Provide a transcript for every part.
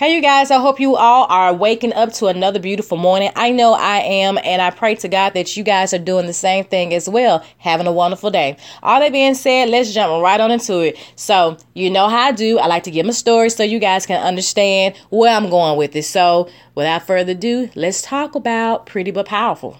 Hey, you guys, I hope you all are waking up to another beautiful morning. I know I am, and I pray to God that you guys are doing the same thing as well, having a wonderful day. All that being said, let's jump right on into it. So, you know how I do. I like to give my story so you guys can understand where I'm going with it. So, without further ado, let's talk about Pretty But Powerful.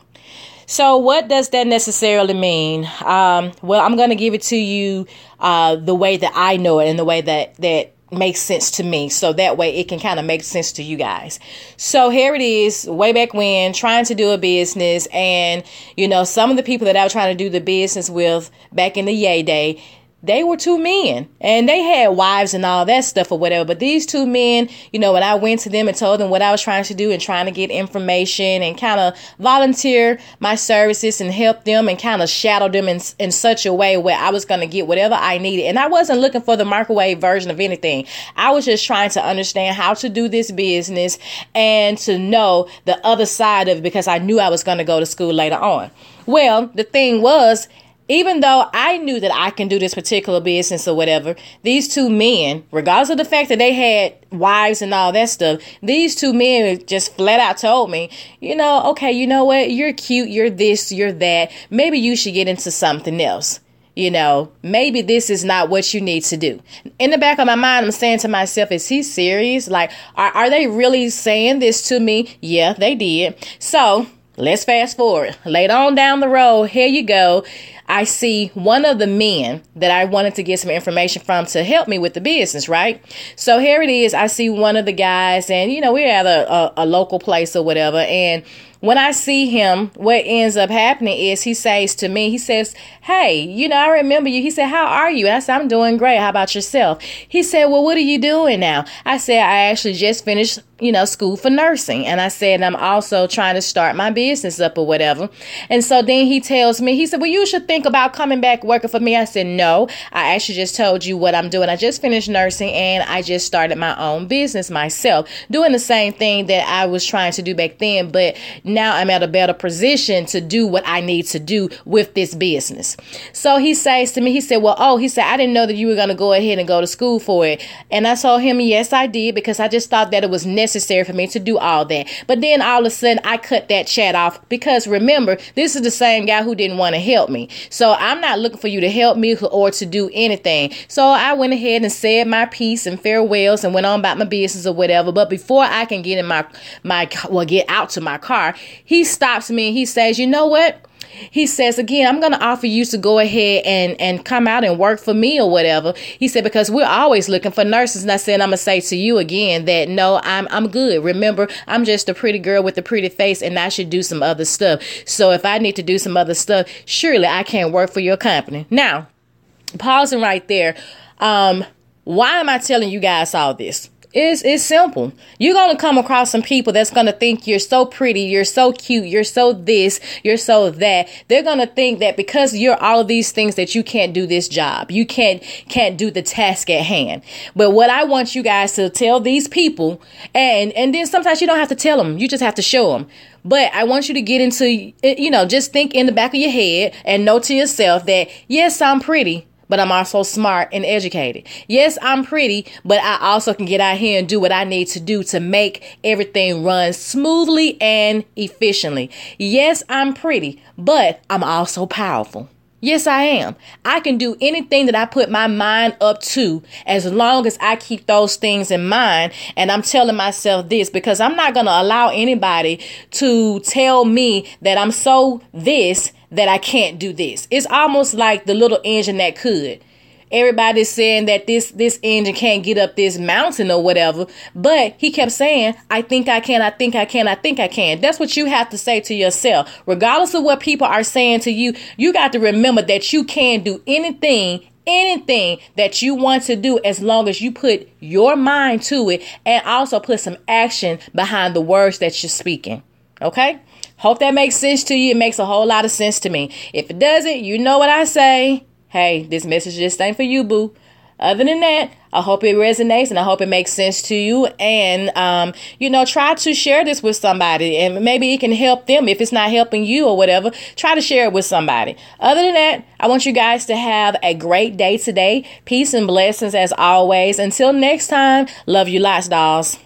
So, what does that necessarily mean? Um, well, I'm going to give it to you uh, the way that I know it and the way that that makes sense to me. So that way it can kind of make sense to you guys. So here it is way back when trying to do a business. And you know some of the people that i was trying to do the business with back in the yay day they were two men and they had wives and all that stuff or whatever. But these two men, you know, when I went to them and told them what I was trying to do and trying to get information and kind of volunteer my services and help them and kind of shadow them in, in such a way where I was going to get whatever I needed. And I wasn't looking for the microwave version of anything. I was just trying to understand how to do this business and to know the other side of it because I knew I was going to go to school later on. Well, the thing was, even though I knew that I can do this particular business or whatever, these two men, regardless of the fact that they had wives and all that stuff, these two men just flat out told me, you know, okay, you know what? You're cute, you're this, you're that. Maybe you should get into something else. You know, maybe this is not what you need to do. In the back of my mind, I'm saying to myself, is he serious? Like, are, are they really saying this to me? Yeah, they did. So, let's fast forward. Later on down the road, here you go. I see one of the men that I wanted to get some information from to help me with the business, right? So here it is. I see one of the guys, and you know, we're at a, a, a local place or whatever, and when I see him, what ends up happening is he says to me, he says, Hey, you know, I remember you. He said, How are you? I said, I'm doing great. How about yourself? He said, Well, what are you doing now? I said, I actually just finished, you know, school for nursing. And I said, I'm also trying to start my business up or whatever. And so then he tells me, he said, Well, you should think about coming back working for me. I said, No, I actually just told you what I'm doing. I just finished nursing and I just started my own business myself, doing the same thing that I was trying to do back then, but now I'm at a better position to do what I need to do with this business. So he says to me, he said, Well, oh, he said, I didn't know that you were going to go ahead and go to school for it. And I told him, Yes, I did, because I just thought that it was necessary for me to do all that. But then all of a sudden, I cut that chat off because remember, this is the same guy who didn't want to help me. So I'm not looking for you to help me or to do anything. So I went ahead and said my piece and farewells and went on about my business or whatever. But before I can get in my, my, well, get out to my car, he stops me and he says, You know what? He says again, I'm going to offer you to go ahead and and come out and work for me or whatever. He said because we're always looking for nurses. And I said I'm gonna say to you again that no, I'm I'm good. Remember, I'm just a pretty girl with a pretty face, and I should do some other stuff. So if I need to do some other stuff, surely I can't work for your company. Now, pausing right there. Um, why am I telling you guys all this? It's, it's simple. You're to come across some people that's to think you're so pretty, you're so cute, you're so this, you're so that. They're to think that because you're all these things that you can't do this job. You can't can't do the task at hand. But what I want you guys to tell these people and and then sometimes you don't have to tell them. You just have to show them. But I want you to get into you know, just think in the back of your head and know to yourself that yes, I'm pretty, but I'm also smart and educated. Yes, I'm pretty, but I also can get out here and do what I need to do to make everything run smoothly and efficiently. Yes, I'm pretty, but I'm also powerful. Yes, I am. I can do anything that I put my mind up to as long as I keep those things in mind. And I'm telling myself this because I'm not going to allow anybody to tell me that I'm so this that I can't do this. It's almost like the little engine that could. Everybody's saying that this this engine can't get up this mountain or whatever, but he kept saying, "I think I can. I think I can. I think I can." That's what you have to say to yourself, regardless of what people are saying to you. You got to remember that you can do anything anything that you want to do as long as you put your mind to it and also put some action behind the words that you're speaking. Okay? Hope that makes sense to you. It makes a whole lot of sense to me. If it doesn't, you know what I say. Hey, this message just ain't for you, boo. Other than that, I hope it resonates and I hope it makes sense to you. And, um, you know, try to share this with somebody and maybe it can help them. If it's not helping you or whatever, try to share it with somebody. Other than that, I want you guys to have a great day today. Peace and blessings as always. Until next time, love you lots, dolls.